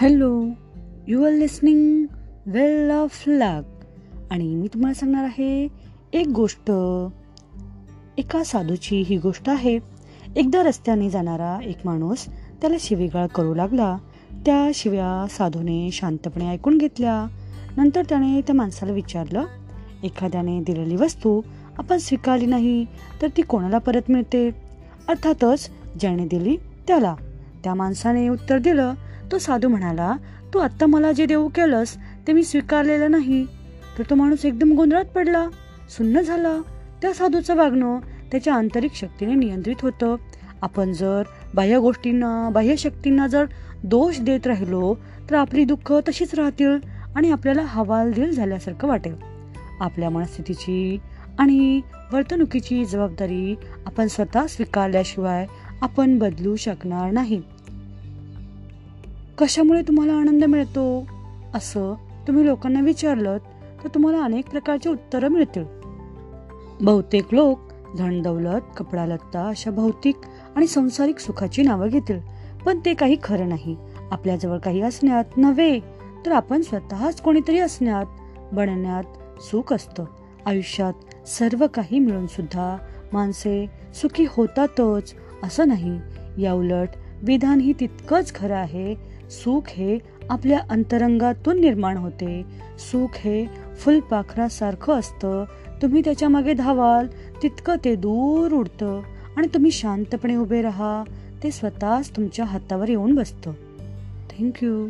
Hello you are listening well of luck आणि मी तुम्हाला सांगणार आहे एक गोष्ट एका साधूची ही गोष्ट आहे. एकदा रस्त्याने जाणारा एक माणूस त्याला शिवीगाळ करू लागला. त्या शिव्या साधूने शांतपणे ऐकून घेतल्या. नंतर त्याने त्या माणसाला विचारलं एखाद्याने दिलेली वस्तू आपण स्वीकारली नाही तर ती कोणाला परत मिळते? अर्थातच ज्याने दिली त्याला. त्या माणसाने उत्तर दिलं तो साधू म्हणाला तू आत्ता मला जे देऊ केलंस ते मी स्वीकारलेलं नाही. तर तो माणूस एकदम गोंधळात पडला सुन्न झाला. त्या साधूचं वागणं त्याच्या आंतरिक शक्तीने नियंत्रित होतं. आपण जर बाह्य गोष्टींना बाह्य शक्तींना जर दोष देत राहिलो तर आपली दुःख तशीच राहतील आणि आपल्याला हवालदिल झाल्यासारखं वाटेल. आपल्या मनस्थितीची आणि वर्तणुकीची जबाबदारी आपण स्वतः स्वीकारल्याशिवाय आपण बदलू शकणार नाही. कशामुळे तुम्हाला आनंद मिळतो? असं तुम्ही लोकांना विचारलं तर तुम्हाला अनेक प्रकारची उत्तरं मिळतील. बहुतेक लोक धन दौलत कपडा लत्ता अशा भौतिक आणि संसारिक सुखाची नावं घेतील. पण ते काही खरं नाही. आपल्याजवळ काही असण्यात नव्हे तर आपण स्वतःच कोणीतरी असण्यात बनण्यात सुख असतं. आयुष्यात सर्व काही मिळून सुद्धा माणसे सुखी होतातच असं नाही. या उलट विधान ही तितकंच खरं आहे सुख हे आपल्या अंतरंगातून निर्माण होते. सुख हे फुलपाखरासारखं असतं. तुम्ही त्याच्यामागे धावाल तितकं ते दूर उडतं आणि तुम्ही शांतपणे उभे राहा. ते स्वतःच तुमच्या हातावर येऊन बसतं. थँक्यू